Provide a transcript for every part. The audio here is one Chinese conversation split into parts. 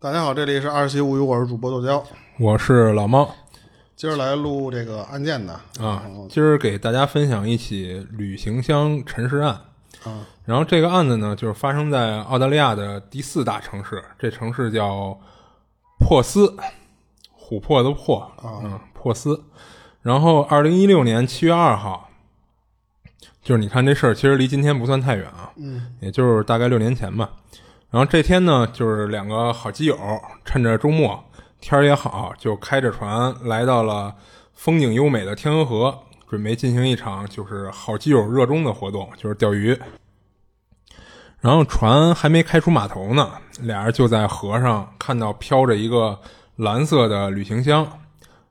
大家好，这里是二七物语，我是主播豆椒，我是老猫。今儿来录这个案件的啊，今儿给大家分享一起旅行箱沉尸案啊。然后这个案子呢，就是发生在澳大利亚的第四大城市，这城市叫珀斯，琥珀的珀啊，珀斯。然后二零一六年七月二号，就是你看这事儿，其实离今天不算太远啊，嗯，也就是大概六年前吧。然后这天呢，就是两个好基友趁着周末天儿也好，就开着船来到了风景优美的天鹅河，准备进行一场就是好基友热衷的活动，就是钓鱼。然后船还没开出码头呢，俩人就在河上看到飘着一个蓝色的旅行箱，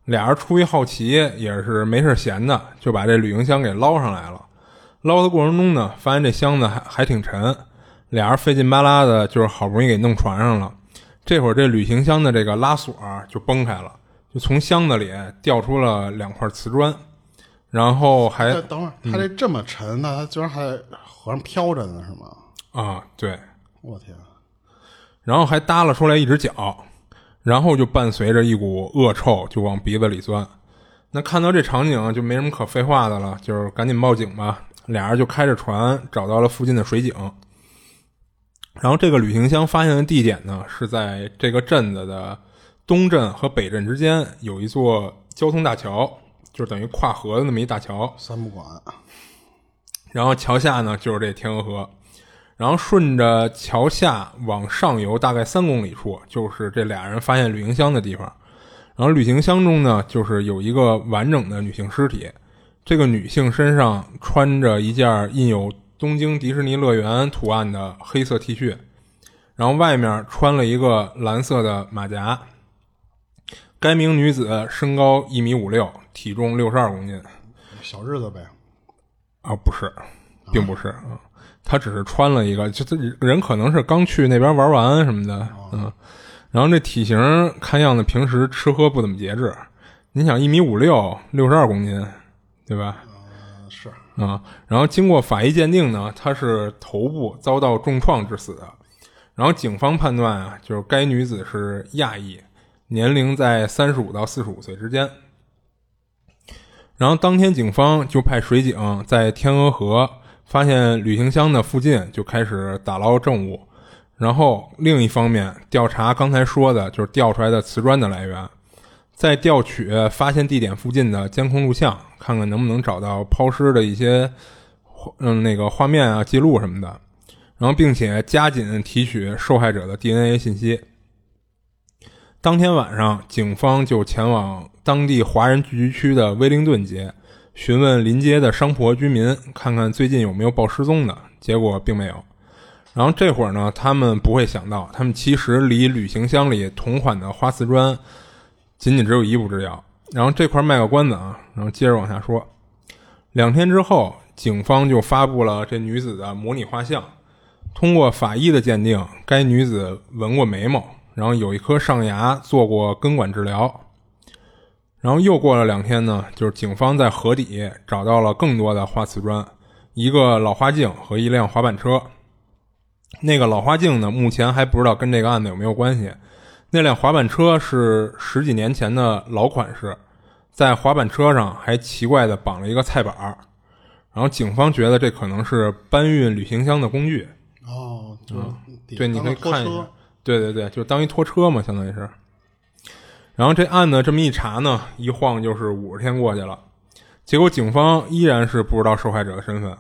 俩人出于好奇，也是没事闲的，就把这旅行箱给捞上来了。捞的过程中呢，发现这箱子还还挺沉。俩人费劲巴拉的，就是好不容易给弄船上了。这会儿，这旅行箱的这个拉锁就崩开了，就从箱子里掉出了两块瓷砖，然后还等会儿，它这这么沉，那它居然还在河上飘着呢，是吗？啊，对，我天！然后还耷拉出来一只脚，然后就伴随着一股恶臭就往鼻子里钻。那看到这场景，就没什么可废话的了，就是赶紧报警吧。俩人就开着船找到了附近的水井。然后这个旅行箱发现的地点呢，是在这个镇子的东镇和北镇之间有一座交通大桥，就是等于跨河的那么一大桥。三不管。然后桥下呢就是这天鹅河，然后顺着桥下往上游大概三公里处，就是这俩人发现旅行箱的地方。然后旅行箱中呢，就是有一个完整的女性尸体，这个女性身上穿着一件印有。东京迪士尼乐园图案的黑色 T 恤，然后外面穿了一个蓝色的马甲。该名女子身高一米五六，体重六十二公斤。小日子呗？啊，不是，并不是啊，她只是穿了一个，就这人可能是刚去那边玩完什么的，嗯。然后这体型看样子平时吃喝不怎么节制。你想一米五六，六十二公斤，对吧？是啊，然后经过法医鉴定呢，他是头部遭到重创致死的。然后警方判断啊，就是该女子是亚裔，年龄在三十五到四十五岁之间。然后当天警方就派水警在天鹅河发现旅行箱的附近就开始打捞证物，然后另一方面调查刚才说的就是掉出来的瓷砖的来源。再调取发现地点附近的监控录像，看看能不能找到抛尸的一些嗯那个画面啊、记录什么的。然后，并且加紧提取受害者的 DNA 信息。当天晚上，警方就前往当地华人聚居区的威灵顿街，询问临街的商铺居民，看看最近有没有报失踪的。结果并没有。然后这会儿呢，他们不会想到，他们其实离旅行箱里同款的花瓷砖。仅仅只有一步之遥，然后这块卖个关子啊，然后接着往下说。两天之后，警方就发布了这女子的模拟画像。通过法医的鉴定，该女子纹过眉毛，然后有一颗上牙做过根管治疗。然后又过了两天呢，就是警方在河底找到了更多的花瓷砖，一个老花镜和一辆滑板车。那个老花镜呢，目前还不知道跟这个案子有没有关系。那辆滑板车是十几年前的老款式，在滑板车上还奇怪的绑了一个菜板儿，然后警方觉得这可能是搬运旅行箱的工具。哦，对，你可以看一下，对对对，就当一拖车嘛，相当于是。然后这案子这么一查呢，一晃就是五十天过去了，结果警方依然是不知道受害者的身份。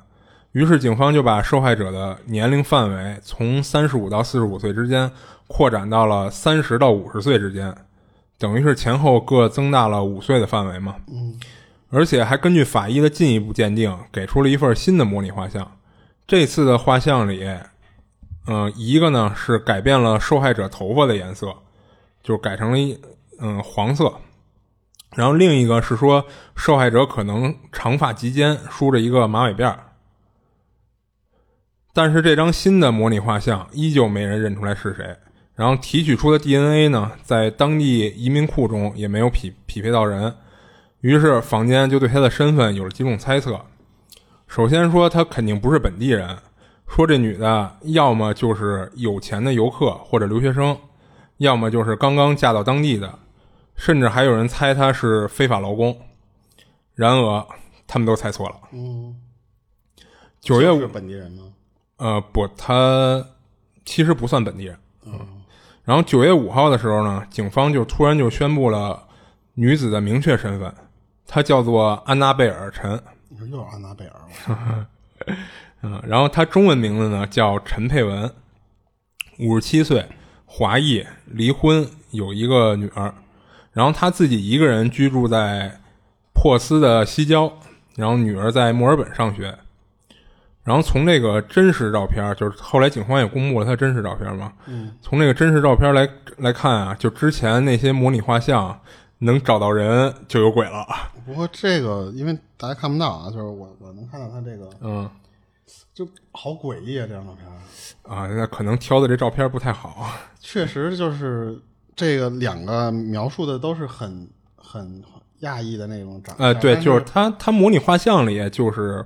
于是，警方就把受害者的年龄范围从三十五到四十五岁之间扩展到了三十到五十岁之间，等于是前后各增大了五岁的范围嘛。嗯，而且还根据法医的进一步鉴定，给出了一份新的模拟画像。这次的画像里，嗯，一个呢是改变了受害者头发的颜色，就改成了一嗯黄色，然后另一个是说受害者可能长发及肩，梳着一个马尾辫儿。但是这张新的模拟画像依旧没人认出来是谁，然后提取出的 DNA 呢，在当地移民库中也没有匹匹配到人，于是坊间就对他的身份有了几种猜测。首先说他肯定不是本地人，说这女的要么就是有钱的游客或者留学生，要么就是刚刚嫁到当地的，甚至还有人猜她是非法劳工。然而，他们都猜错了。嗯，九月五是本地人吗？呃，不，他其实不算本地人。嗯，然后九月五号的时候呢，警方就突然就宣布了女子的明确身份，她叫做安娜贝尔·陈。你说又是安娜贝尔？嗯，然后她中文名字呢叫陈佩文，五十七岁，华裔，离婚，有一个女儿。然后她自己一个人居住在珀斯的西郊，然后女儿在墨尔本上学。然后从这个真实照片，就是后来警方也公布了他真实照片嘛。嗯，从这个真实照片来来看啊，就之前那些模拟画像能找到人就有鬼了。不过这个因为大家看不到啊，就是我我能看到他这个，嗯，就好诡异啊！这张照片啊，那可能挑的这照片不太好。确实就是这个两个描述的都是很很亚裔的那种长相。呃，对，就是他他模拟画像里就是。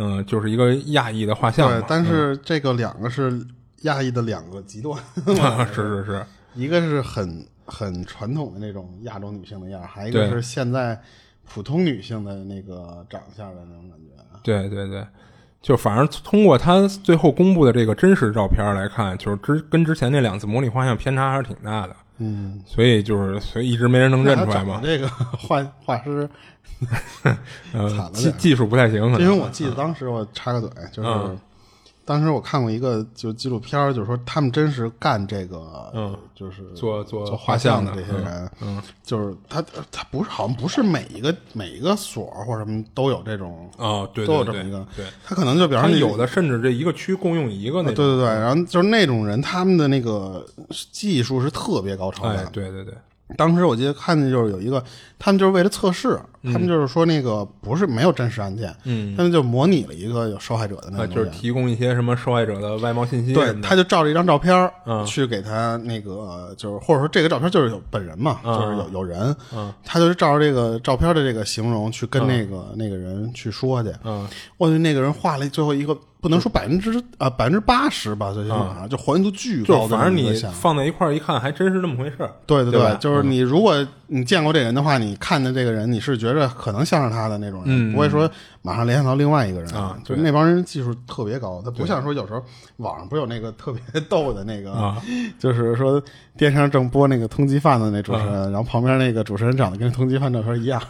嗯，就是一个亚裔的画像对，但是这个两个是亚裔的两个极端，是是是，一个是很很传统的那种亚洲女性的样还一个是现在普通女性的那个长相的那种感觉。对对对，就反正通过他最后公布的这个真实照片来看，就是之跟之前那两次模拟画像偏差还是挺大的。嗯，所以就是所以一直没人能认出来嘛。这个 画画师。呃，技技术不太行，因为我记得当时我插个嘴，就是当时我看过一个就纪录片，就是说他们真实干这个，嗯，就是做做做画像的这些人，嗯，就是他他不是好像不是每一个每一个所或者什么都有这种哦，对，都有这么一个，对，他可能就比方说有的甚至这一个区共用一个那，对对对，然后就是那种人，他们的那个技术是特别高超的，对对对。当时我记得看见就是有一个，他们就是为了测试，他们就是说那个不是没有真实案件，嗯，他们就模拟了一个有受害者的那种，就是提供一些什么受害者的外貌信息，对，他就照着一张照片去给他那个就是或者说这个照片就是有本人嘛，就是有有人，嗯，他就是照着这个照片的这个形容去跟那个那个人去说去，嗯，我去那个人画了最后一个。不能说百分之啊百分之八十吧，最起码就还原度巨高。就反正你放在一块儿一看，还真是那么回事儿对对对，就是你如果你见过这人的话，你看的这个人，你是觉着可能像是他的那种人，不会说马上联想到另外一个人啊。就是那帮人技术特别高，他不像说有时候网上不有那个特别 逗的那个，就是说电视上正播那个通缉犯的那主持人，然后旁边那个主持人长得跟通缉犯照片一样，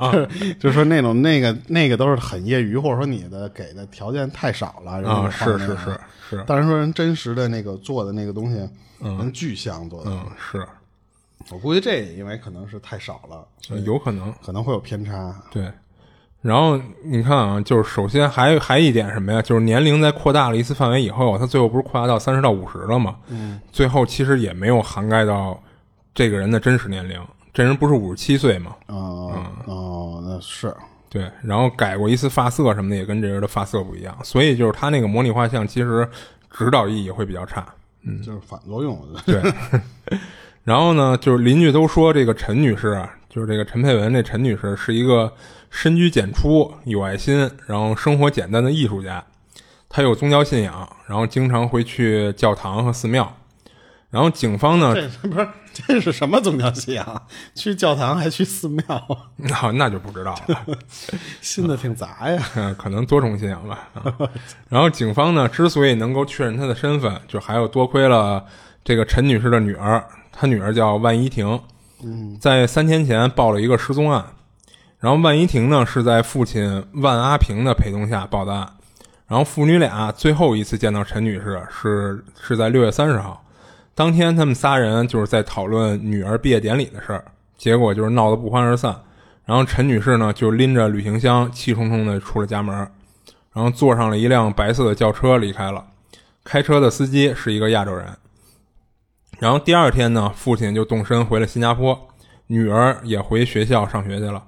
就是说那种那个那个都是很业余，或者说你的给的条件太少。了啊，是是是是，但是说人真实的那个做的那个东西，嗯，巨像做的，嗯，是我估计这因为可能是太少了，有可能可能会有偏差。对，然后你看啊，就是首先还还一点什么呀？就是年龄在扩大了一次范围以后，他最后不是扩大到三十到五十了吗？嗯，最后其实也没有涵盖到这个人的真实年龄，这人不是五十七岁吗？哦哦，那是。对，然后改过一次发色什么的，也跟这人的发色不一样，所以就是他那个模拟画像，其实指导意义会比较差，嗯，就是反作用。对，然后呢，就是邻居都说这个陈女士啊，就是这个陈佩文这陈女士是一个深居简出、有爱心，然后生活简单的艺术家，他有宗教信仰，然后经常会去教堂和寺庙。然后警方呢？这不是这是什么宗教信仰？去教堂还去寺庙？那 那就不知道了。信的挺杂呀。嗯，可能多重信仰吧。然后警方呢，之所以能够确认他的身份，就还有多亏了这个陈女士的女儿，她女儿叫万依婷。嗯，在三天前报了一个失踪案。然后万一婷呢是在父亲万阿平的陪同下报的案。然后父女俩最后一次见到陈女士是是在六月三十号。当天，他们仨人就是在讨论女儿毕业典礼的事儿，结果就是闹得不欢而散。然后陈女士呢，就拎着旅行箱，气冲冲地出了家门，然后坐上了一辆白色的轿车离开了。开车的司机是一个亚洲人。然后第二天呢，父亲就动身回了新加坡，女儿也回学校上学去了。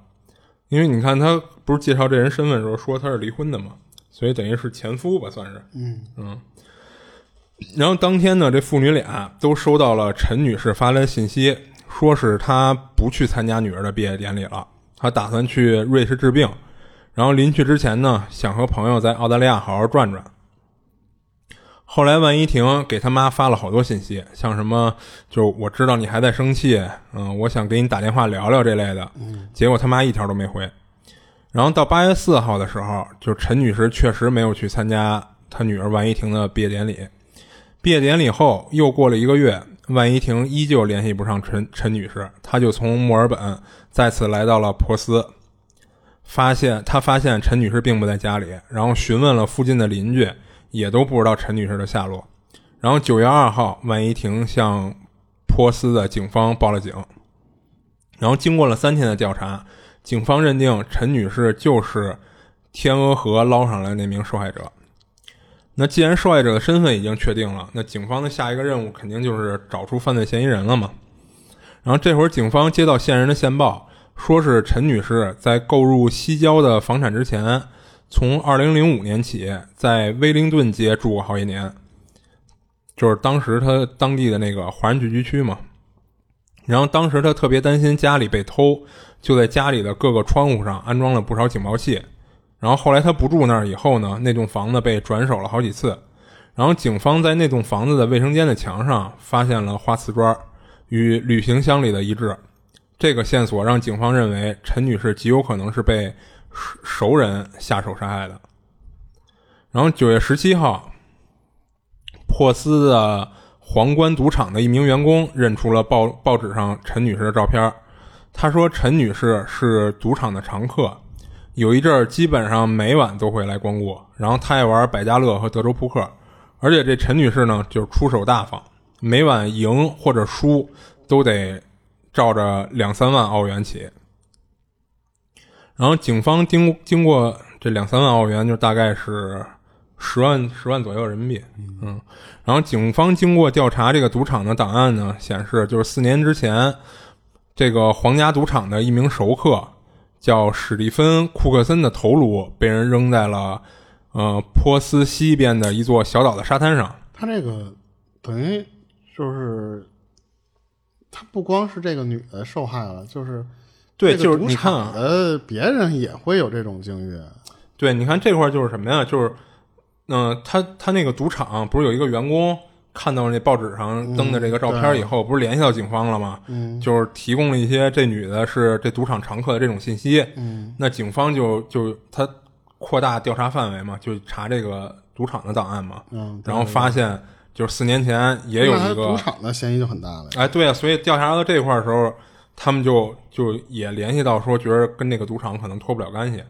因为你看，他不是介绍这人身份的时候说他是离婚的嘛，所以等于是前夫吧，算是。嗯嗯。然后当天呢，这父女俩都收到了陈女士发来的信息，说是她不去参加女儿的毕业典礼了，她打算去瑞士治病。然后临去之前呢，想和朋友在澳大利亚好好转转。后来万一婷给他妈发了好多信息，像什么就我知道你还在生气，嗯，我想给你打电话聊聊这类的，结果他妈一条都没回。然后到八月四号的时候，就陈女士确实没有去参加她女儿万一婷的毕业典礼。毕业典礼后又过了一个月，万一婷依旧联系不上陈陈女士，她就从墨尔本再次来到了珀斯，发现她发现陈女士并不在家里，然后询问了附近的邻居，也都不知道陈女士的下落。然后九月二号，万一婷向珀斯的警方报了警。然后经过了三天的调查。警方认定陈女士就是天鹅河捞上来那名受害者。那既然受害者的身份已经确定了，那警方的下一个任务肯定就是找出犯罪嫌疑人了嘛。然后这会儿警方接到线人的线报，说是陈女士在购入西郊的房产之前，从2005年起在威灵顿街住过好几年，就是当时他当地的那个华人聚居区嘛。然后当时他特别担心家里被偷。就在家里的各个窗户上安装了不少警报器，然后后来他不住那儿以后呢，那栋房子被转手了好几次，然后警方在那栋房子的卫生间的墙上发现了花瓷砖，与旅行箱里的一致，这个线索让警方认为陈女士极有可能是被熟人下手杀害的。然后九月十七号，珀斯的皇冠赌场的一名员工认出了报报纸上陈女士的照片。他说：“陈女士是赌场的常客，有一阵儿基本上每晚都会来光顾。然后他爱玩百家乐和德州扑克，而且这陈女士呢，就是出手大方，每晚赢或者输都得照着两三万澳元起。然后警方经经过这两三万澳元，就大概是十万十万左右人民币。嗯，然后警方经过调查这个赌场的档案呢，显示就是四年之前。”这个皇家赌场的一名熟客叫史蒂芬·库克森的头颅被人扔在了呃波斯西边的一座小岛的沙滩上。他这个等于就是他不光是这个女的受害了，就是对，就是你看呃，别人也会有这种境遇。对，你看这块就是什么呀？就是嗯，他他那个赌场不是有一个员工？看到那报纸上登的这个照片以后，不是联系到警方了吗？嗯，就是提供了一些这女的是这赌场常客的这种信息。嗯，那警方就就他扩大调查范围嘛，就查这个赌场的档案嘛。嗯，然后发现就是四年前也有一个赌场的嫌疑就很大了。哎，对啊，所以调查到这块的时候，他们就就也联系到说，觉得跟那个赌场可能脱不了干系。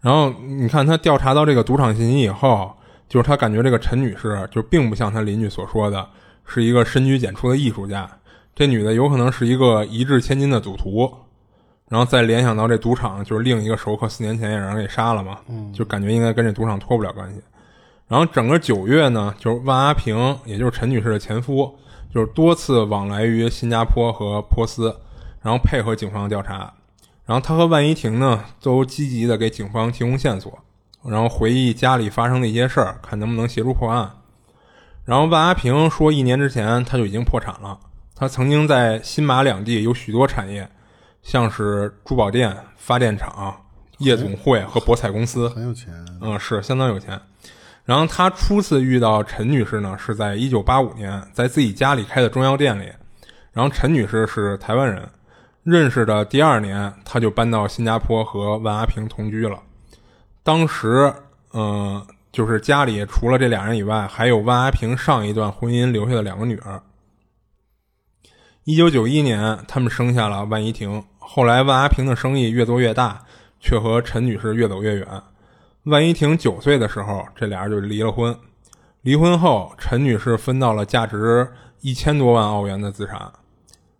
然后你看他调查到这个赌场信息以后，就是他感觉这个陈女士就并不像他邻居所说的，是一个深居简出的艺术家。这女的有可能是一个一掷千金的赌徒。然后再联想到这赌场就是另一个熟客四年前也让人给杀了嘛，就感觉应该跟这赌场脱不了关系。然后整个九月呢，就是万阿平，也就是陈女士的前夫，就是多次往来于新加坡和波斯，然后配合警方调查。然后他和万怡婷呢，都积极的给警方提供线索，然后回忆家里发生的一些事儿，看能不能协助破案。然后万阿平说，一年之前他就已经破产了。他曾经在新马两地有许多产业，像是珠宝店、发电厂、夜总会和博彩公司，很有钱。嗯，是相当有钱。然后他初次遇到陈女士呢，是在一九八五年，在自己家里开的中药店里。然后陈女士是台湾人。认识的第二年，他就搬到新加坡和万阿平同居了。当时，嗯，就是家里除了这俩人以外，还有万阿平上一段婚姻留下的两个女儿。一九九一年，他们生下了万怡婷。后来，万阿平的生意越做越大，却和陈女士越走越远。万一婷九岁的时候，这俩人就离了婚。离婚后，陈女士分到了价值一千多万澳元的资产。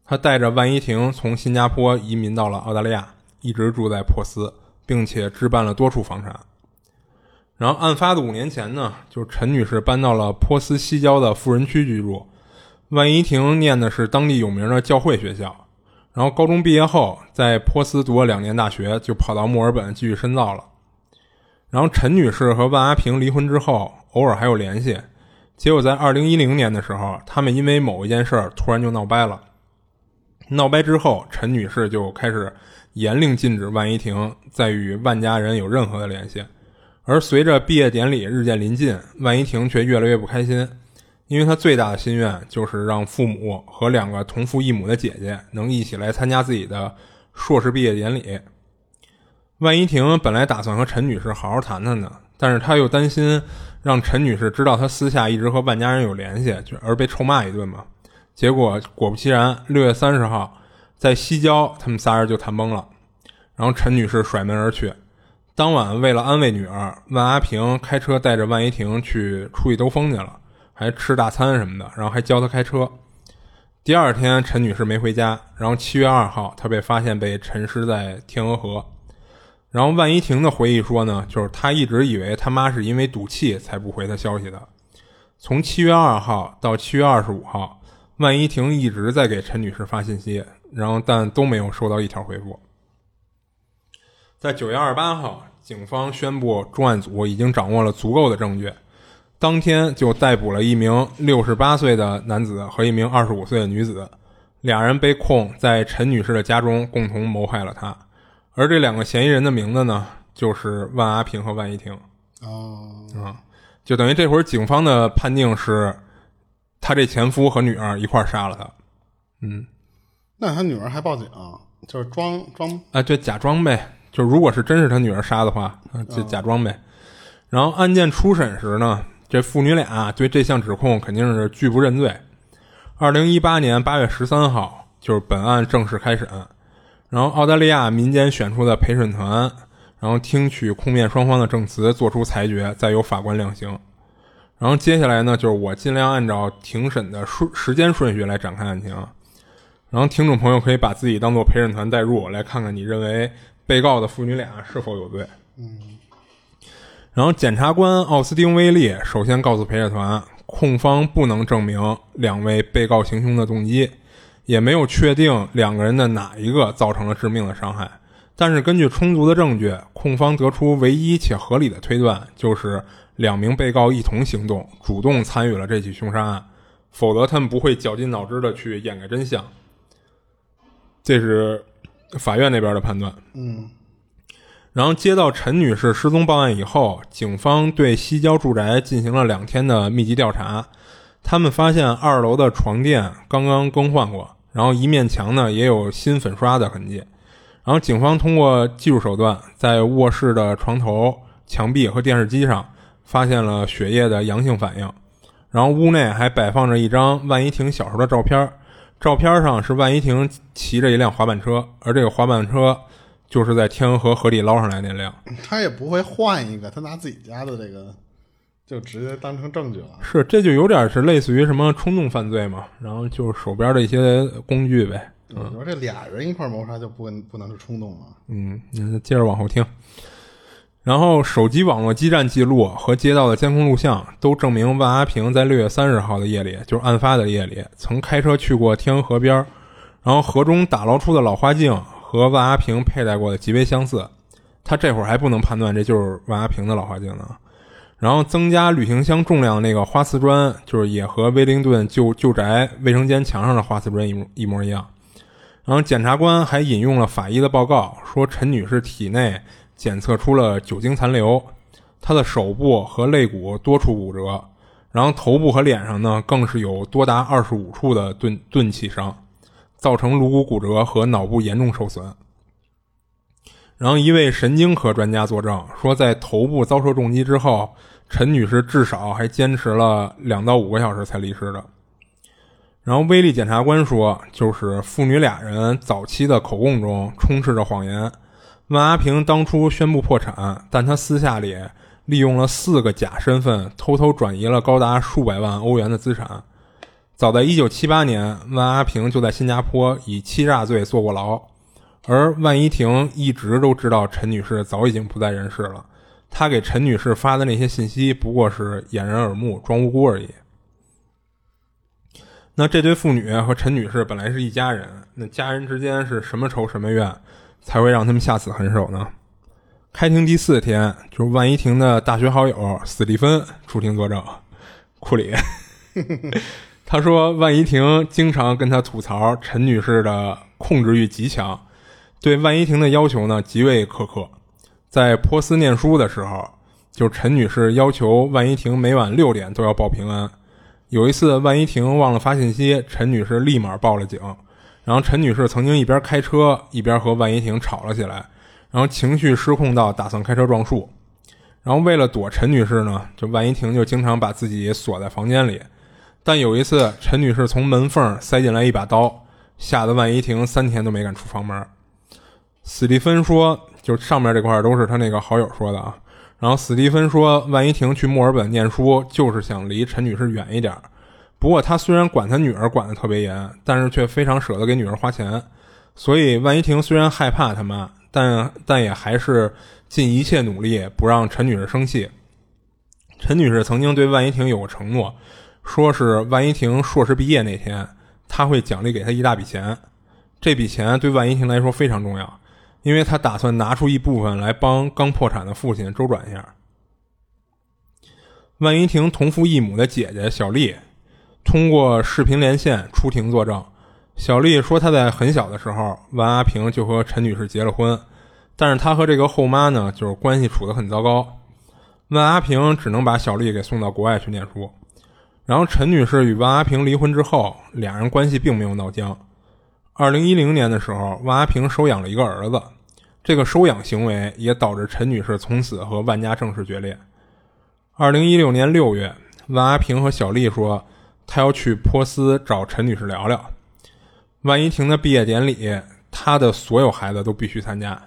她带着万一婷从新加坡移民到了澳大利亚，一直住在珀斯，并且置办了多处房产。然后案发的五年前呢，就陈女士搬到了珀斯西郊的富人区居住。万一婷念的是当地有名的教会学校，然后高中毕业后在珀斯读了两年大学，就跑到墨尔本继续深造了。然后陈女士和万阿平离婚之后，偶尔还有联系，结果在二零一零年的时候，他们因为某一件事儿突然就闹掰了。闹掰之后，陈女士就开始严令禁止万一婷再与万家人有任何的联系，而随着毕业典礼日渐临近，万一婷却越来越不开心，因为她最大的心愿就是让父母和两个同父异母的姐姐能一起来参加自己的硕士毕业典礼。万一婷本来打算和陈女士好好谈谈的，但是她又担心让陈女士知道她私下一直和万家人有联系，就而被臭骂一顿嘛。结果果不其然，六月三十号在西郊，他们仨人就谈崩了，然后陈女士甩门而去。当晚，为了安慰女儿，万阿平开车带着万一婷去出去兜风去了，还吃大餐什么的，然后还教她开车。第二天，陈女士没回家，然后七月二号，她被发现被沉尸在天鹅河。然后万一婷的回忆说呢，就是她一直以为她妈是因为赌气才不回她消息的。从七月二号到七月二十五号，万一婷一直在给陈女士发信息，然后但都没有收到一条回复。在九月二十八号，警方宣布重案组已经掌握了足够的证据，当天就逮捕了一名六十八岁的男子和一名二十五岁的女子，俩人被控在陈女士的家中共同谋害了她，而这两个嫌疑人的名字呢，就是万阿平和万一婷。哦，啊，就等于这会儿警方的判定是，他这前夫和女儿一块杀了他。嗯，那他女儿还报警，就是装装啊，就假装呗。就如果是真是他女儿杀的话，就假装呗。然后案件初审时呢，这父女俩对这项指控肯定是拒不认罪。二零一八年八月十三号，就是本案正式开审。然后澳大利亚民间选出的陪审团，然后听取控辩双方的证词，做出裁决，再由法官量刑。然后接下来呢，就是我尽量按照庭审的顺时间顺序来展开案情。然后听众朋友可以把自己当做陪审团代入，来看看你认为。被告的父女俩是否有罪？嗯，然后检察官奥斯汀·威利首先告诉陪审团，控方不能证明两位被告行凶的动机，也没有确定两个人的哪一个造成了致命的伤害。但是根据充足的证据，控方得出唯一且合理的推断，就是两名被告一同行动，主动参与了这起凶杀案，否则他们不会绞尽脑汁的去掩盖真相。这是。法院那边的判断，嗯，然后接到陈女士失踪报案以后，警方对西郊住宅进行了两天的密集调查。他们发现二楼的床垫刚刚更换过，然后一面墙呢也有新粉刷的痕迹。然后警方通过技术手段，在卧室的床头、墙壁和电视机上发现了血液的阳性反应。然后屋内还摆放着一张万一婷小时候的照片。照片上是万一婷骑着一辆滑板车，而这个滑板车就是在天鹅河河底捞上来那辆。他也不会换一个，他拿自己家的这个就直接当成证据了。是，这就有点是类似于什么冲动犯罪嘛，然后就是手边的一些工具呗。你说这俩人一块谋杀就不不能是冲动了？嗯，那接着往后听。然后，手机网络基站记录和街道的监控录像都证明，万阿平在六月三十号的夜里，就是案发的夜里，曾开车去过天鹅河边然后河中打捞出的老花镜和万阿平佩戴过的极为相似。他这会儿还不能判断这就是万阿平的老花镜呢。然后增加旅行箱重量那个花瓷砖，就是也和威灵顿旧旧宅卫生间墙上的花瓷砖一模一模一样。然后检察官还引用了法医的报告，说陈女士体内。检测出了酒精残留，她的手部和肋骨多处骨折，然后头部和脸上呢，更是有多达二十五处的钝钝器伤，造成颅骨骨折和脑部严重受损。然后一位神经科专家作证说，在头部遭受重击之后，陈女士至少还坚持了两到五个小时才离世的。然后威利检察官说，就是父女俩人早期的口供中充斥着谎言。万阿平当初宣布破产，但他私下里利用了四个假身份，偷偷转移了高达数百万欧元的资产。早在1978年，万阿平就在新加坡以欺诈罪坐过牢。而万一婷一直都知道陈女士早已经不在人世了，他给陈女士发的那些信息不过是掩人耳目、装无辜而已。那这对父女和陈女士本来是一家人，那家人之间是什么仇什么怨？才会让他们下此狠手呢？开庭第四天，就是万一婷的大学好友斯蒂芬出庭作证。库里，他说万怡婷经常跟他吐槽陈女士的控制欲极强，对万怡婷的要求呢极为苛刻。在波斯念书的时候，就陈女士要求万一婷每晚六点都要报平安。有一次，万一婷忘了发信息，陈女士立马报了警。然后陈女士曾经一边开车一边和万一婷吵了起来，然后情绪失控到打算开车撞树。然后为了躲陈女士呢，就万一婷就经常把自己锁在房间里。但有一次，陈女士从门缝塞进来一把刀，吓得万一婷三天都没敢出房门。史蒂芬说：“就上面这块都是他那个好友说的啊。”然后史蒂芬说：“万一婷去墨尔本念书，就是想离陈女士远一点。不过他虽然管他女儿管得特别严，但是却非常舍得给女儿花钱。所以万一婷虽然害怕他妈，但但也还是尽一切努力不让陈女士生气。陈女士曾经对万一婷有过承诺。”说是万一婷硕士毕业那天，他会奖励给她一大笔钱。这笔钱对万一婷来说非常重要，因为他打算拿出一部分来帮刚破产的父亲周转一下。万一婷同父异母的姐姐小丽通过视频连线出庭作证。小丽说，她在很小的时候，万阿平就和陈女士结了婚，但是她和这个后妈呢，就是关系处得很糟糕。万阿平只能把小丽给送到国外去念书。然后，陈女士与万阿平离婚之后，两人关系并没有闹僵。二零一零年的时候，万阿平收养了一个儿子，这个收养行为也导致陈女士从此和万家正式决裂。二零一六年六月，万阿平和小丽说，他要去波斯找陈女士聊聊。万一婷的毕业典礼，他的所有孩子都必须参加，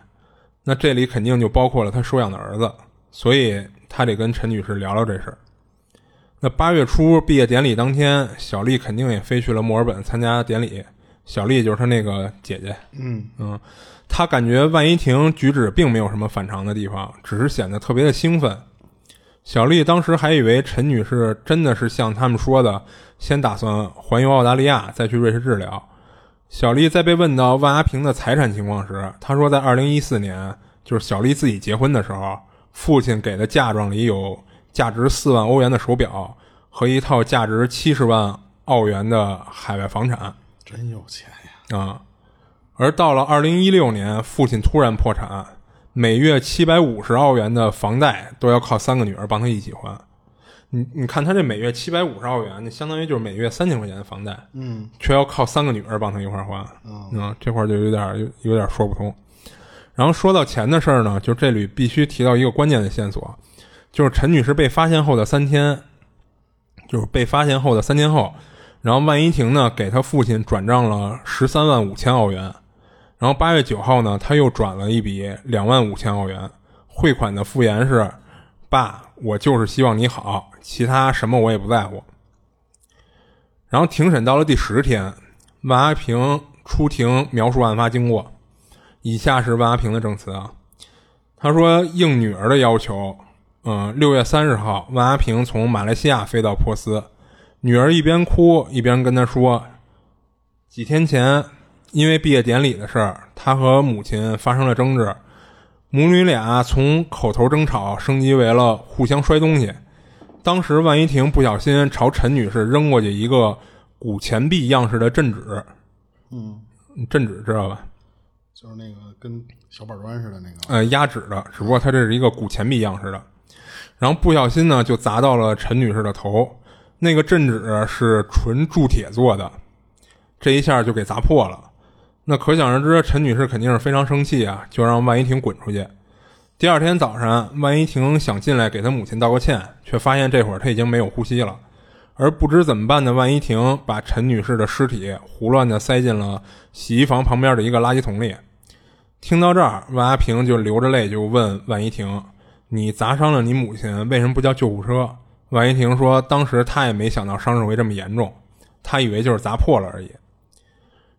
那这里肯定就包括了他收养的儿子，所以他得跟陈女士聊聊这事儿。那八月初毕业典礼当天，小丽肯定也飞去了墨尔本参加典礼。小丽就是她那个姐姐。嗯嗯，她感觉万一婷举止并没有什么反常的地方，只是显得特别的兴奋。小丽当时还以为陈女士真的是像他们说的，先打算环游澳大利亚，再去瑞士治疗。小丽在被问到万阿平的财产情况时，她说，在二零一四年，就是小丽自己结婚的时候，父亲给的嫁妆里有。价值四万欧元的手表和一套价值七十万澳元的海外房产，真有钱呀！啊，而到了二零一六年，父亲突然破产，每月七百五十澳元的房贷都要靠三个女儿帮他一起还。你你看他这每月七百五十澳元，那相当于就是每月三千块钱的房贷，嗯，却要靠三个女儿帮他一块儿还，嗯，这块就有点有有点说不通。然后说到钱的事儿呢，就这里必须提到一个关键的线索。就是陈女士被发现后的三天，就是被发现后的三天后，然后万一婷呢给她父亲转账了十三万五千澳元，然后八月九号呢，他又转了一笔两万五千澳元，汇款的复言是：“爸，我就是希望你好，其他什么我也不在乎。”然后庭审到了第十天，万阿平出庭描述案发经过，以下是万阿平的证词啊，他说应女儿的要求。嗯，六月三十号，万阿平从马来西亚飞到珀斯，女儿一边哭一边跟他说，几天前因为毕业典礼的事儿，他和母亲发生了争执，母女俩从口头争吵升级为了互相摔东西。当时万一婷不小心朝陈女士扔过去一个古钱币样式的镇纸，嗯，镇纸知道吧？就是那个跟小板砖似的那个，呃，压纸的，只不过它这是一个古钱币样式的。然后不小心呢，就砸到了陈女士的头。那个镇纸是纯铸铁做的，这一下就给砸破了。那可想而知，陈女士肯定是非常生气啊，就让万一婷滚出去。第二天早上，万一婷想进来给她母亲道个歉，却发现这会儿她已经没有呼吸了。而不知怎么办的万一婷把陈女士的尸体胡乱地塞进了洗衣房旁边的一个垃圾桶里。听到这儿，万阿平就流着泪就问万一婷。你砸伤了你母亲，为什么不叫救护车？万一婷说，当时他也没想到伤势会这么严重，他以为就是砸破了而已。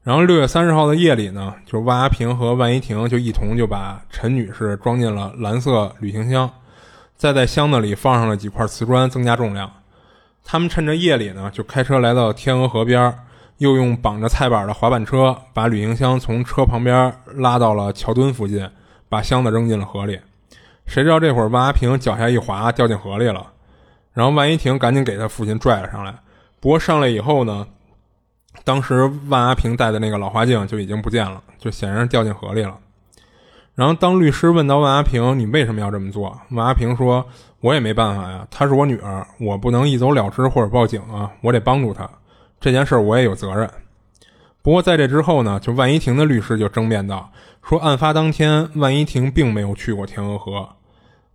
然后六月三十号的夜里呢，就是万阿平和万一婷就一同就把陈女士装进了蓝色旅行箱，再在箱子里放上了几块瓷砖，增加重量。他们趁着夜里呢，就开车来到天鹅河边，又用绑着菜板的滑板车把旅行箱从车旁边拉到了桥墩附近，把箱子扔进了河里。谁知道这会儿万阿平脚下一滑，掉进河里了。然后万一婷赶紧给他父亲拽了上来。不过上来以后呢，当时万阿平戴的那个老花镜就已经不见了，就显然掉进河里了。然后当律师问到万阿平：“你为什么要这么做？”万阿平说：“我也没办法呀，她是我女儿，我不能一走了之或者报警啊，我得帮助她。这件事我也有责任。”不过在这之后呢，就万一婷的律师就争辩道：“说案发当天，万一婷并没有去过天鹅河。”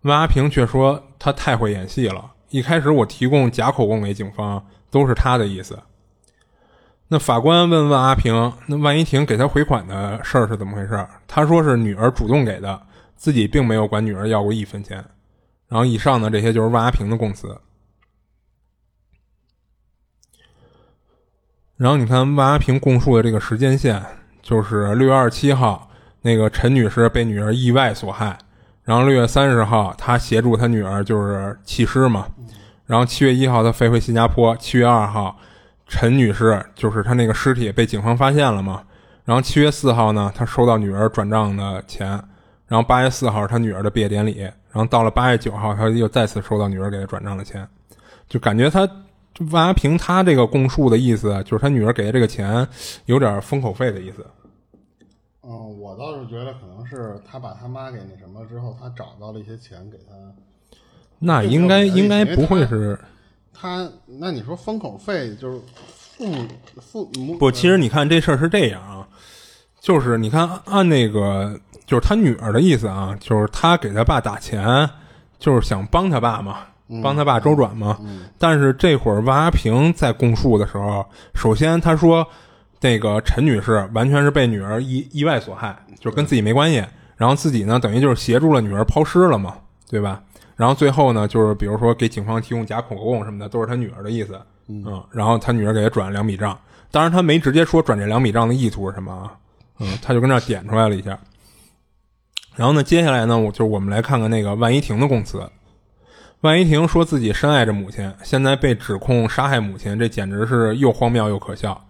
万阿平却说：“他太会演戏了。一开始我提供假口供给警方，都是他的意思。”那法官问万阿平：“那万一婷给他回款的事儿是怎么回事？”他说是女儿主动给的，自己并没有管女儿要过一分钱。然后以上呢，这些就是万阿平的供词。然后你看万阿平供述的这个时间线，就是六月二十七号，那个陈女士被女儿意外所害，然后六月三十号，他协助他女儿就是弃尸嘛，然后七月一号他飞回新加坡，七月二号。陈女士就是她那个尸体被警方发现了嘛？然后七月四号呢，他收到女儿转账的钱，然后八月四号是她女儿的毕业典礼，然后到了八月九号，他又再次收到女儿给他转账的钱，就感觉她万阿平他这个供述的意思，就是他女儿给的这个钱有点封口费的意思。嗯，我倒是觉得可能是他把他妈给那什么之后，他找到了一些钱给他。那应该应该不会是。他那你说封口费就是父母父母不？其实你看这事儿是这样啊，就是你看按那个就是他女儿的意思啊，就是他给他爸打钱，就是想帮他爸嘛，帮他爸周转嘛。但是这会儿万阿平在供述的时候，首先他说那个陈女士完全是被女儿意意外所害，就跟自己没关系，然后自己呢等于就是协助了女儿抛尸了嘛，对吧？然后最后呢，就是比如说给警方提供假口供什么的，都是他女儿的意思，嗯，然后他女儿给他转了两笔账，当然他没直接说转这两笔账的意图是什么啊，嗯，他就跟那点出来了一下。然后呢，接下来呢，我就我们来看看那个万一婷的供词。万一婷说自己深爱着母亲，现在被指控杀害母亲，这简直是又荒谬又可笑。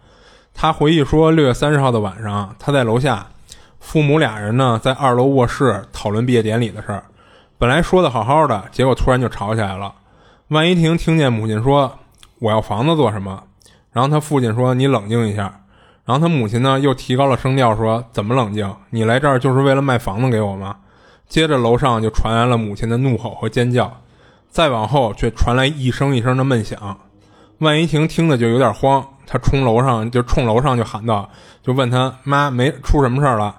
他回忆说，六月三十号的晚上，他在楼下，父母俩人呢在二楼卧室讨论毕业典礼的事儿。本来说的好好的，结果突然就吵起来了。万一婷听见母亲说：“我要房子做什么？”然后他父亲说：“你冷静一下。”然后他母亲呢又提高了声调说：“怎么冷静？你来这儿就是为了卖房子给我吗？”接着楼上就传来了母亲的怒吼和尖叫，再往后却传来一声一声的闷响。万一婷听的就有点慌，他冲楼上就冲楼上就喊道：“就问他妈没出什么事儿了？”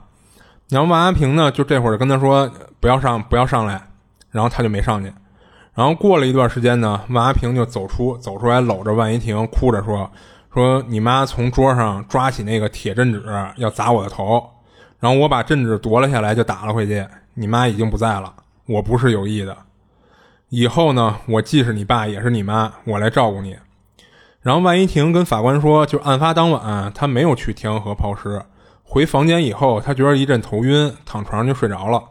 然后万阿平呢就这会儿跟他说：“不要上，不要上来。”然后他就没上去，然后过了一段时间呢，万阿平就走出走出来，搂着万一婷，哭着说：“说你妈从桌上抓起那个铁镇纸要砸我的头，然后我把镇纸夺了下来就打了回去。你妈已经不在了，我不是有意的。以后呢，我既是你爸也是你妈，我来照顾你。”然后万一婷跟法官说：“就案发当晚，他没有去天鹅河抛尸，回房间以后，他觉得一阵头晕，躺床上就睡着了。”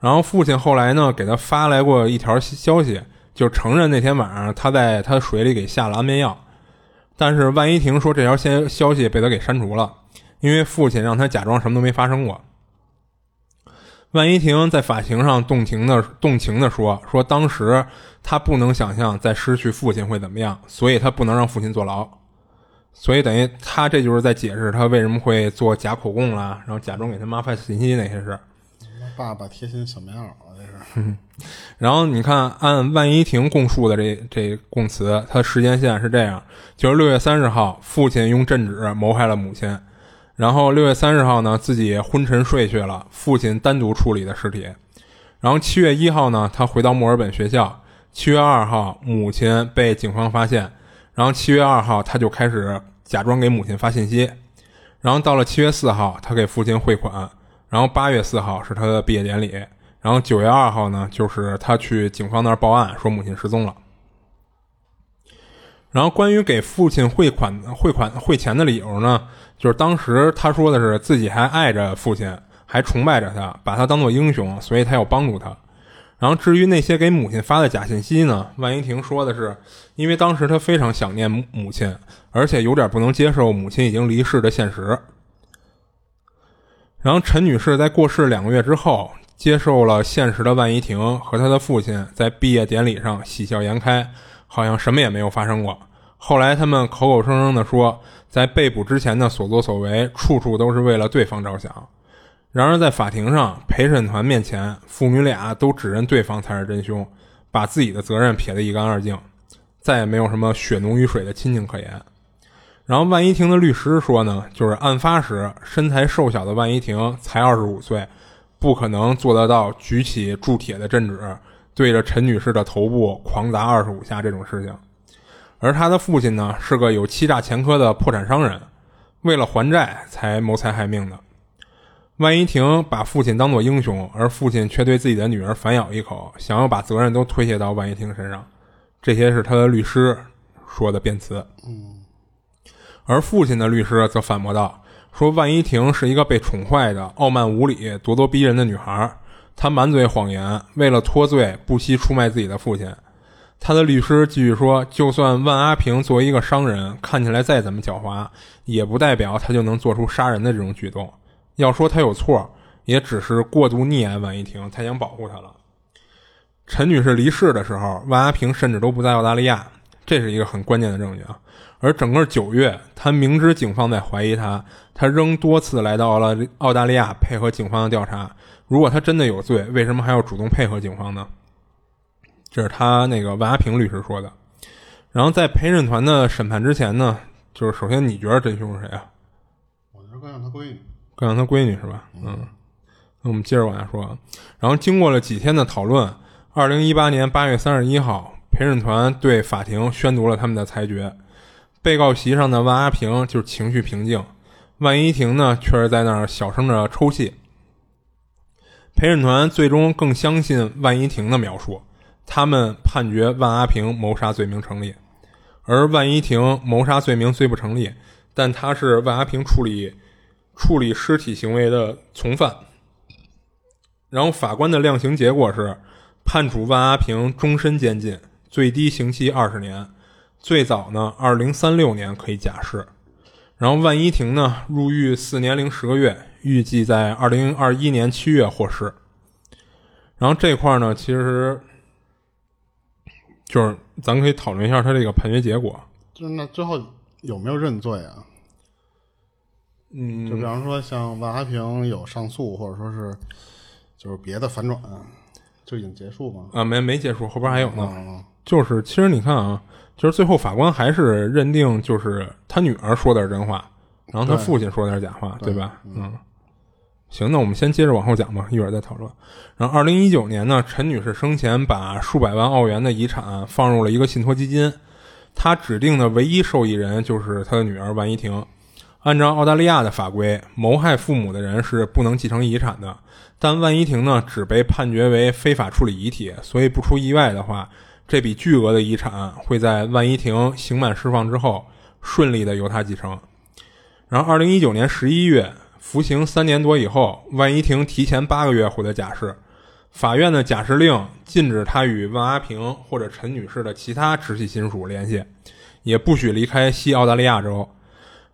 然后父亲后来呢，给他发来过一条消息，就承认那天晚上他在他水里给下了安眠药。但是万一婷说这条消消息被他给删除了，因为父亲让他假装什么都没发生过。万一婷在法庭上动情的动情的说，说当时他不能想象再失去父亲会怎么样，所以他不能让父亲坐牢。所以等于他这就是在解释他为什么会做假口供啦，然后假装给他妈发信息那些事。爸爸贴心小棉袄，这是。然后你看，按万一婷供述的这这供词，他时间线是这样：就是六月三十号，父亲用镇纸谋害了母亲，然后六月三十号呢，自己昏沉睡去了，父亲单独处理的尸体。然后七月一号呢，他回到墨尔本学校。七月二号，母亲被警方发现，然后七月二号他就开始假装给母亲发信息，然后到了七月四号，他给父亲汇款。然后八月四号是他的毕业典礼，然后九月二号呢，就是他去警方那儿报案说母亲失踪了。然后关于给父亲汇款、汇款、汇钱的理由呢，就是当时他说的是自己还爱着父亲，还崇拜着他，把他当做英雄，所以他要帮助他。然后至于那些给母亲发的假信息呢，万一婷说的是，因为当时他非常想念母亲，而且有点不能接受母亲已经离世的现实。然后陈女士在过世两个月之后，接受了现实的万怡婷和她的父亲在毕业典礼上喜笑颜开，好像什么也没有发生过。后来他们口口声声地说，在被捕之前的所作所为，处处都是为了对方着想。然而在法庭上，陪审团面前，父女俩都指认对方才是真凶，把自己的责任撇得一干二净，再也没有什么血浓于水的亲情可言。然后万一婷的律师说呢，就是案发时身材瘦小的万一婷才二十五岁，不可能做得到举起铸铁的镇纸，对着陈女士的头部狂砸二十五下这种事情。而他的父亲呢，是个有欺诈前科的破产商人，为了还债才谋财害命的。万一婷把父亲当作英雄，而父亲却对自己的女儿反咬一口，想要把责任都推卸到万一婷身上。这些是他的律师说的辩词。嗯。而父亲的律师则反驳道：“说万一婷是一个被宠坏的、傲慢无礼、咄咄逼人的女孩，她满嘴谎言，为了脱罪不惜出卖自己的父亲。”他的律师继续说：“就算万阿平作为一个商人，看起来再怎么狡猾，也不代表他就能做出杀人的这种举动。要说他有错，也只是过度溺爱万一婷，太想保护她了。”陈女士离世的时候，万阿平甚至都不在澳大利亚，这是一个很关键的证据啊。而整个九月，他明知警方在怀疑他，他仍多次来到了澳大利亚配合警方的调查。如果他真的有罪，为什么还要主动配合警方呢？这是他那个万阿平律师说的。然后在陪审团的审判之前呢，就是首先你觉得真凶是谁啊？我觉得更像他闺女，更像他闺女是吧？嗯。那我们接着往下说。然后经过了几天的讨论，二零一八年八月三十一号，陪审团对法庭宣读了他们的裁决。被告席上的万阿平就是情绪平静，万一婷呢却是在那儿小声的抽泣。陪审团最终更相信万一婷的描述，他们判决万阿平谋杀罪名成立，而万一婷谋杀罪名虽不成立，但他是万阿平处理处理尸体行为的从犯。然后法官的量刑结果是判处万阿平终身监禁，最低刑期二十年。最早呢，二零三六年可以假释，然后万一婷呢入狱四年零十个月，预计在二零二一年七月获释。然后这块呢，其实就是咱可以讨论一下他这个判决结果。就是那最后有没有认罪啊？嗯，就比方说像万阿平有上诉，或者说是就是别的反转，就已经结束吗？啊，没没结束，后边还有呢。就是其实你看啊。就是最后法官还是认定，就是他女儿说的是真话，然后他父亲说的是假话，对吧？嗯，行，那我们先接着往后讲吧，一会儿再讨论。然后，二零一九年呢，陈女士生前把数百万澳元的遗产放入了一个信托基金，她指定的唯一受益人就是她的女儿万一婷。按照澳大利亚的法规，谋害父母的人是不能继承遗产的，但万一婷呢，只被判决为非法处理遗体，所以不出意外的话。这笔巨额的遗产会在万一婷刑满释放之后顺利的由他继承。然后，二零一九年十一月服刑三年多以后，万一婷提前八个月获得假释。法院的假释令禁止他与万阿平或者陈女士的其他直系亲属联系，也不许离开西澳大利亚州。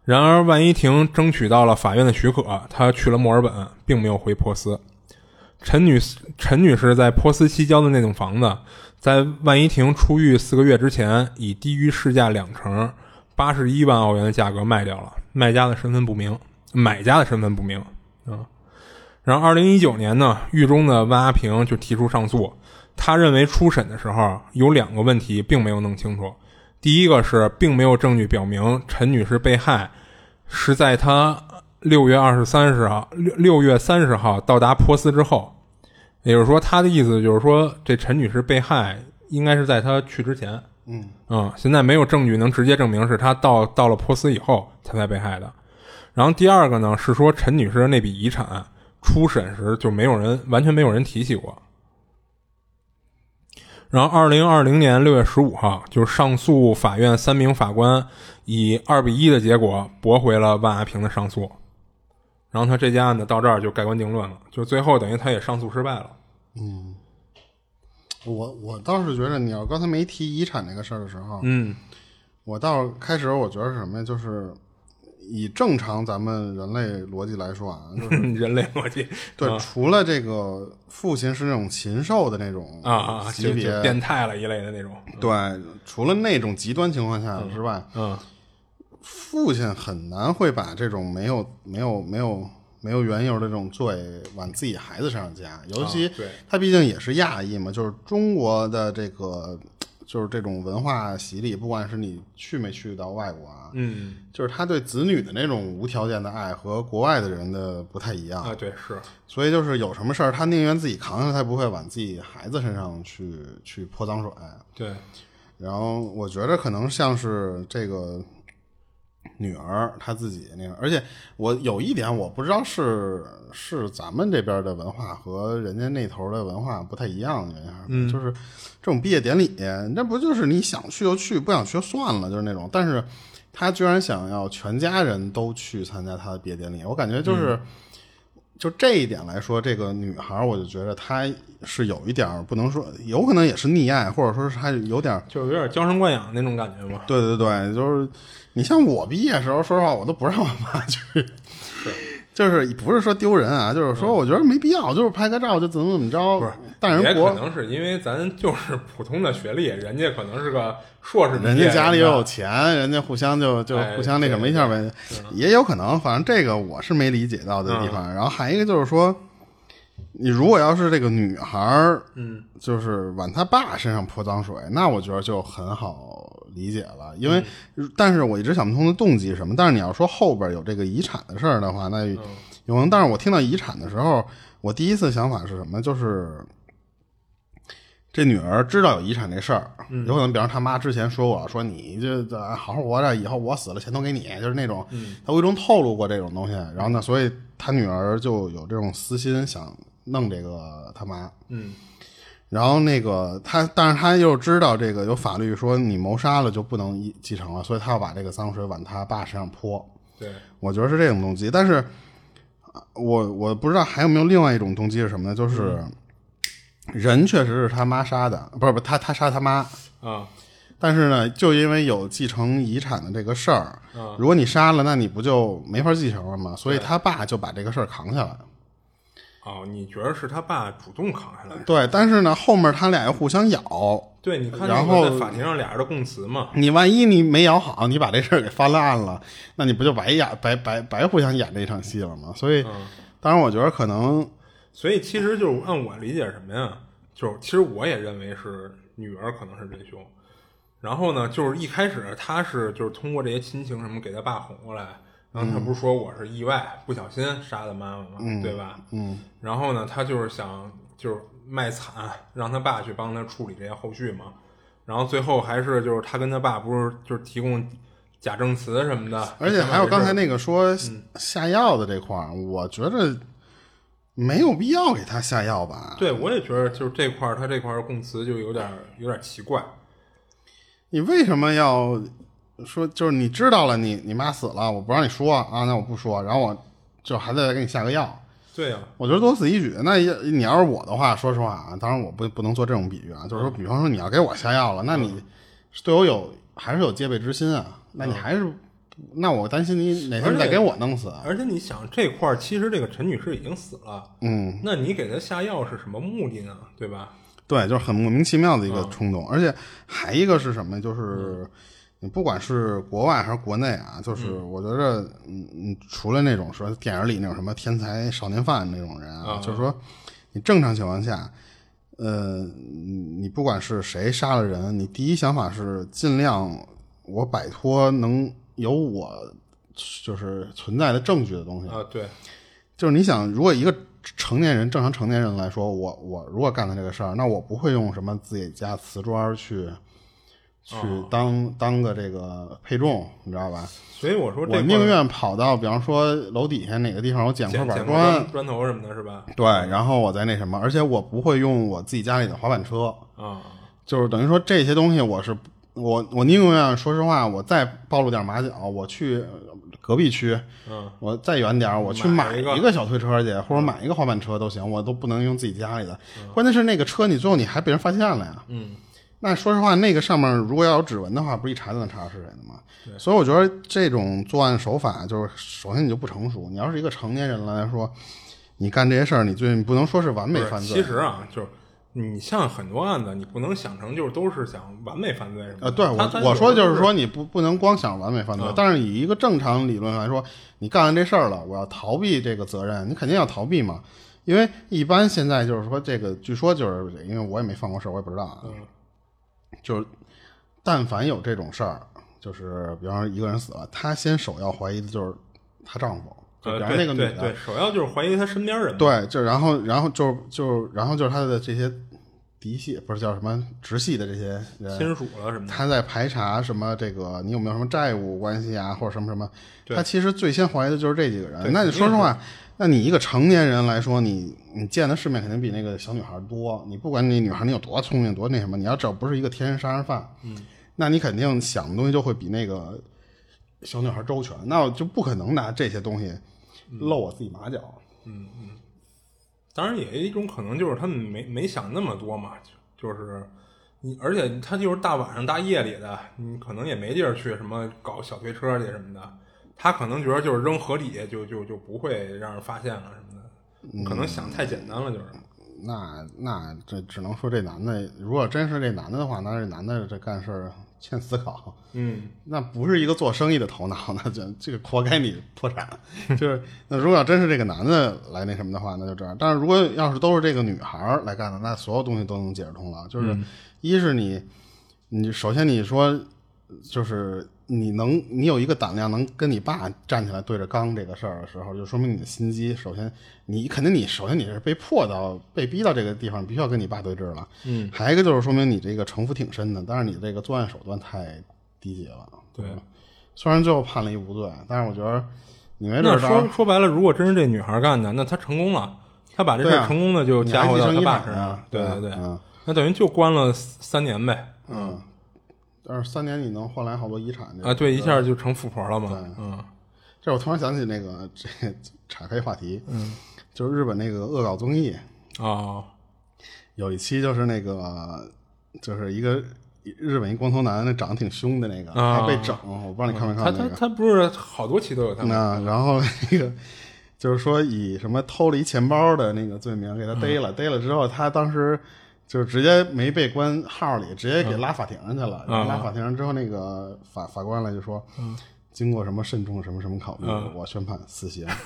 然而，万一婷争取到了法院的许可，他去了墨尔本，并没有回珀斯。陈女陈女士在珀斯西郊的那栋房子。在万一婷出狱四个月之前，以低于市价两成、八十一万澳元的价格卖掉了，卖家的身份不明，买家的身份不明。啊，然后二零一九年呢，狱中的万阿平就提出上诉，他认为初审的时候有两个问题并没有弄清楚，第一个是并没有证据表明陈女士被害是在他六月二十三十号六六月三十号到达波斯之后。也就是说，他的意思就是说，这陈女士被害应该是在她去之前。嗯嗯，现在没有证据能直接证明是她到到了珀斯以后才才被害的。然后第二个呢，是说陈女士的那笔遗产初审时就没有人完全没有人提起过。然后二零二零年六月十五号，就是上诉法院三名法官以二比一的结果驳回了万亚平的上诉。然后他这件案子到这儿就盖棺定论了，就最后等于他也上诉失败了。嗯，我我倒是觉得，你要刚才没提遗产那个事儿的时候，嗯，我倒开始我觉得是什么呀？就是以正常咱们人类逻辑来说啊，就是 人类逻辑，对，除了这个父亲是那种禽兽的那种啊啊级别变态了一类的那种，对，除了那种极端情况下之外，嗯。父亲很难会把这种没有没有没有没有缘由的这种罪往自己孩子身上加，尤其他毕竟也是亚裔嘛，就是中国的这个就是这种文化洗礼，不管是你去没去到外国啊，嗯。就是他对子女的那种无条件的爱和国外的人的不太一样，啊，对是，所以就是有什么事儿，他宁愿自己扛着，他不会往自己孩子身上去去泼脏水。对，然后我觉得可能像是这个女儿她自己那个，而且我有一点我不知道是是咱们这边的文化和人家那头的文化不太一样就是这种毕业典礼，那不就是你想去就去，不想去就算了，就是那种，但是他居然想要全家人都去参加他的毕业典礼，我感觉就是。就这一点来说，这个女孩儿，我就觉得她是有一点儿不能说，有可能也是溺爱，或者说是她有点儿就是有点娇生惯养那种感觉吧。对对对，就是你像我毕业时候，说实话，我都不让我妈 去，就是不是说丢人啊，就是说我觉得没必要，就是拍个照就怎么怎么着，不是但人国也可能是因为咱就是普通的学历，人家可能是个硕士人家家里又有钱，人家互相就就哎互相那什么一下呗，也有可能，反正这个我是没理解到的地方。然后还一个就是说，你如果要是这个女孩儿，嗯，就是往她爸身上泼脏水，那我觉得就很好理解了，因为，但是我一直想不通的动机是什么。但是你要说后边有这个遗产的事儿的话，那有可能。但是我听到遗产的时候，我第一次想法是什么？就是。这女儿知道有遗产这事儿，有可能，比方他妈之前说过，说你这这好好活着，以后我死了钱都给你，就是那种，他无意中透露过这种东西。然后呢，所以他女儿就有这种私心，想弄这个他妈。嗯，然后那个他，但是他又知道这个有法律说你谋杀了就不能继承了，所以他要把这个脏水往他爸身上泼。对，我觉得是这种动机，但是啊我我不知道还有没有另外一种动机是什么呢？就是。人确实是他妈杀的，不是不是他他杀他妈，啊，但是呢，就因为有继承遗产的这个事儿，嗯如果你杀了，那你不就没法继承了吗？所以他爸就把这个事儿扛下来。哦，你觉得是他爸主动扛下来的？对，但是呢，后面他俩又互相咬，对，你看，然后在法庭上俩人的供词嘛，你万一你没咬好，你把这事儿给翻了案了，那你不就白演白白白互相演这一场戏了吗？所以，当然我觉得可能所以其实就是按我理解什么呀？就是其实我也认为是女儿可能是真凶。然后呢，就是一开始他是就是通过这些亲情什么给他爸哄过来，然后他不是说我是意外不小心杀的妈妈嘛，对吧？嗯，然后呢，他就是想就是卖惨，让他爸去帮他处理这些后续嘛。然后最后还是就是他跟他爸不是就是提供假证词什么的，而且还有刚才那那个说下药的这块儿，我觉得没有必要给他下药吧。对我也觉得就是这块儿他这块儿供词就有点有点奇怪。你为什么要说？就是你知道了你，你妈死了，我不让你说啊，那我不说，然后我就还得给你下个药。对呀、我觉得多此一举。那要你要是我的话，说实话啊，当然我不不能做这种比喻啊，就是说，比方说你要给我下药了，那你对我有还是有戒备之心啊？那你还是，那我担心你哪天再给我弄死啊。而且你想这块儿，其实这个陈女士已经死了，嗯，那你给她下药是什么目的呢？对吧？对，就是很莫名其妙的一个冲动，而且还一个是什么？就是你不管是国外还是国内啊，就是我觉得，嗯嗯，除了那种说电影里那种什么天才少年犯那种人啊，就是说你正常情况下，呃，你你不管是谁杀了人，你第一想法是尽量我摆脱能有我就是存在的证据的东西，啊，对，就是你想，如果一个成年人，正常成年人来说，我我如果干了这个事儿，那我不会用什么自己家瓷砖去去当、当个这个配重，你知道吧？所以我说这我宁愿跑到比方说楼底下哪个地方我捡块板砖，砖头什么的，是吧？对，然后我再那什么，而且我不会用我自己家里的滑板车，啊，就是等于说这些东西我是我我宁愿说实话，我再暴露点马脚，我去隔壁区，嗯，我再远点儿，我去买买一个一个小推车去，或者买一个滑板车都行，我都不能用自己家里的。关键是那个车你最后你还被人发现了呀。嗯，那说实话，那个上面如果要有指纹的话，不是一查就能查到是谁的吗？所以我觉得这种作案手法就是，首先你就不成熟。你要是一个成年人来说，你干这些事儿，你最你不能说是完美犯罪。其实啊，就是你像很多案子，你不能想成就是都是想完美犯罪什么的。呃，对我我说就是说你不不能光想完美犯罪，但是以一个正常理论来说，你干完这事儿了，我要逃避这个责任，你肯定要逃避嘛。因为一般现在就是说这个，据说就是因为我也没犯过事儿，我也不知道啊。就是但凡有这种事儿，就是比方说一个人死了，她先首要怀疑的就是她丈夫。就比方那个女的，对，首要就是怀疑她身边人。对，就然后然后就就然后就是她的这些嫡系，不是叫什么直系的这些亲属了什么的。他在排查什么这个你有没有什么债务关系啊，或者什么什么。她其实最先怀疑的就是这几个人。那你说实话，那你一个成年人来说，你你见的世面肯定比那个小女孩多。你不管你女孩你有多聪明多那什么，你要只要不是一个天然杀人犯，嗯，那你肯定想的东西就会比那个小女孩周全。那我就不可能拿这些东西。露我自己马脚，嗯嗯，当然也有一种可能就是他们没没想那么多嘛，就是你，而且他就是大晚上大夜里的，你可能也没地儿去什么搞小推车去什么的，他可能觉得就是扔河里就就就不会让人发现了什么的，可能想太简单了，就是。那那这只能说这男的，如果真是这男的的话，那这男的这干事儿。欠思考，嗯，那不是一个做生意的头脑，那就这个活该你破产。就是那如果要真是这个男的来那什么的话，那就这样。但是如果要是都是这个女孩来干的，那所有东西都能解释通了。就是一是你，你首先你说就是。你能，你有一个胆量能跟你爸站起来对着刚这个事儿的时候，就说明你的心机。首先，你肯定你首先你是被迫到被逼到这个地方，必须要跟你爸对峙了。嗯，还一个就是说明你这个城府挺深的，但是你这个作案手段太低级了。对，虽然最后判了一无罪，但是我觉得你没准说说白了，如果真是这女孩干的，那她成功了，她把这事成功的就嫁祸到她爸身上。对对对，那等于就关了三年呗。嗯。但是三年你能换来好多遗产啊！对，一下就成富婆了嘛。嗯，这我突然想起那个这岔开话题，嗯，就是日本那个恶搞综艺啊，有一期就是那个就是一个日本一光头男，那长得挺凶的那个，还被整，我不知道你看没看他他他不是好多期都有他那，然后那个就是说以什么偷了一钱包的那个罪名给他逮了，逮了之后他当时。就是直接没被关号里，直接给拉法庭上去了。拉法庭上之后，那个法法官来就说：“经过什么慎重什么什么考虑，我宣判死刑。”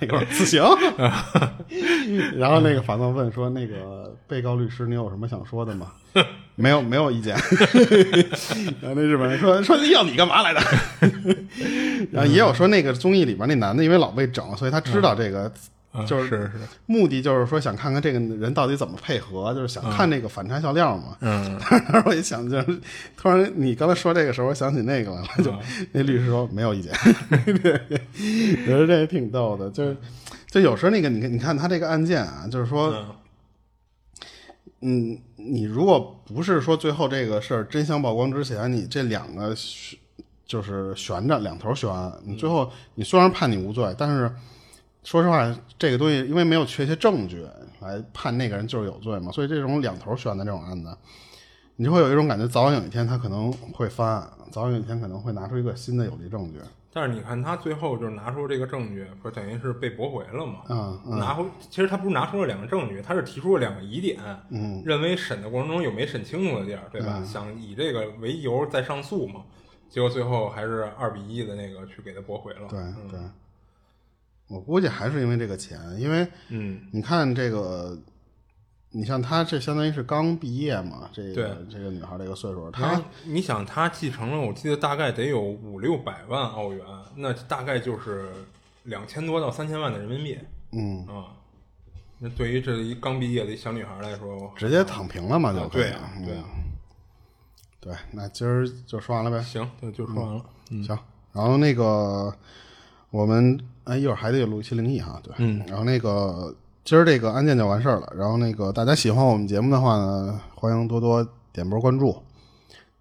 那个死刑。然后那个法官问说：“那个被告律师，你有什么想说的吗？”没有，没有意见。然后那日本人说：“说要你干嘛来的？”然后也有说那个综艺里边那男的，因为老被整，所以他知道这个。就是是目的就是说想看看这个人到底怎么配合，就是想看这个反差笑料嘛。嗯，我一想就是突然你刚才说这个时候，我想起那个来了，就那律师说没有意见，我觉得这也挺逗的。就是就有时候那个你看你看他这个案件啊，就是说，嗯，你如果不是说最后这个事儿真相曝光之前，你这两个就是悬着两头悬，你最后你虽然判你无罪，但是。说实话，这个东西因为没有确切证据来判那个人就是有罪嘛，所以这种两头悬的这种案子，你就会有一种感觉，早晚有一天他可能会翻案，早晚有一天可能会拿出一个新的有力证据。但是你看他最后就是拿出这个证据，不等于是被驳回了嘛？嗯，拿回其实他不是拿出了两个证据，他是提出了两个疑点，嗯，认为审的过程中有没审清楚的地儿，对吧？想以这个为由再上诉嘛？结果最后还是二比一的那个去给他驳回了。对对。我估计还是因为这个钱，因为，嗯，你看这个，你像她这相当于是刚毕业嘛，这个这个女孩这个岁数，她，你想她继承了，我记得大概得有五六百万澳元，那大概就是两千多到三千万的人民币，嗯啊，那对于这一刚毕业的一小女孩来说，直接躺平了嘛，就对啊，对啊，对，那今儿就说完了呗，行，就就说完了，行，然后那个我们。哎，一会儿还得录一期灵异哈，对，嗯，然后那个今儿这个案件就完事儿了。然后那个大家喜欢我们节目的话呢，欢迎多多点波关注。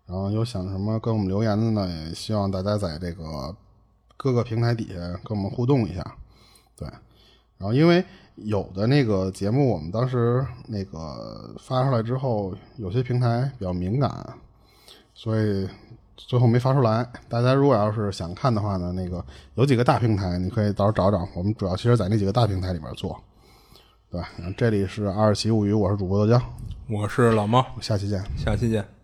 然后有想什么跟我们留言的呢，也希望大家在这个各个平台底下跟我们互动一下。对，然后因为有的那个节目我们当时那个发出来之后，有些平台比较敏感，所以。最后没发出来，大家如果要是想看的话呢，那个有几个大平台，你可以到时候找找。我们主要其实在那几个大平台里面做。对吧？这里是二十奇物语，我是主播豆浆，我是老猫，下期见。下期见。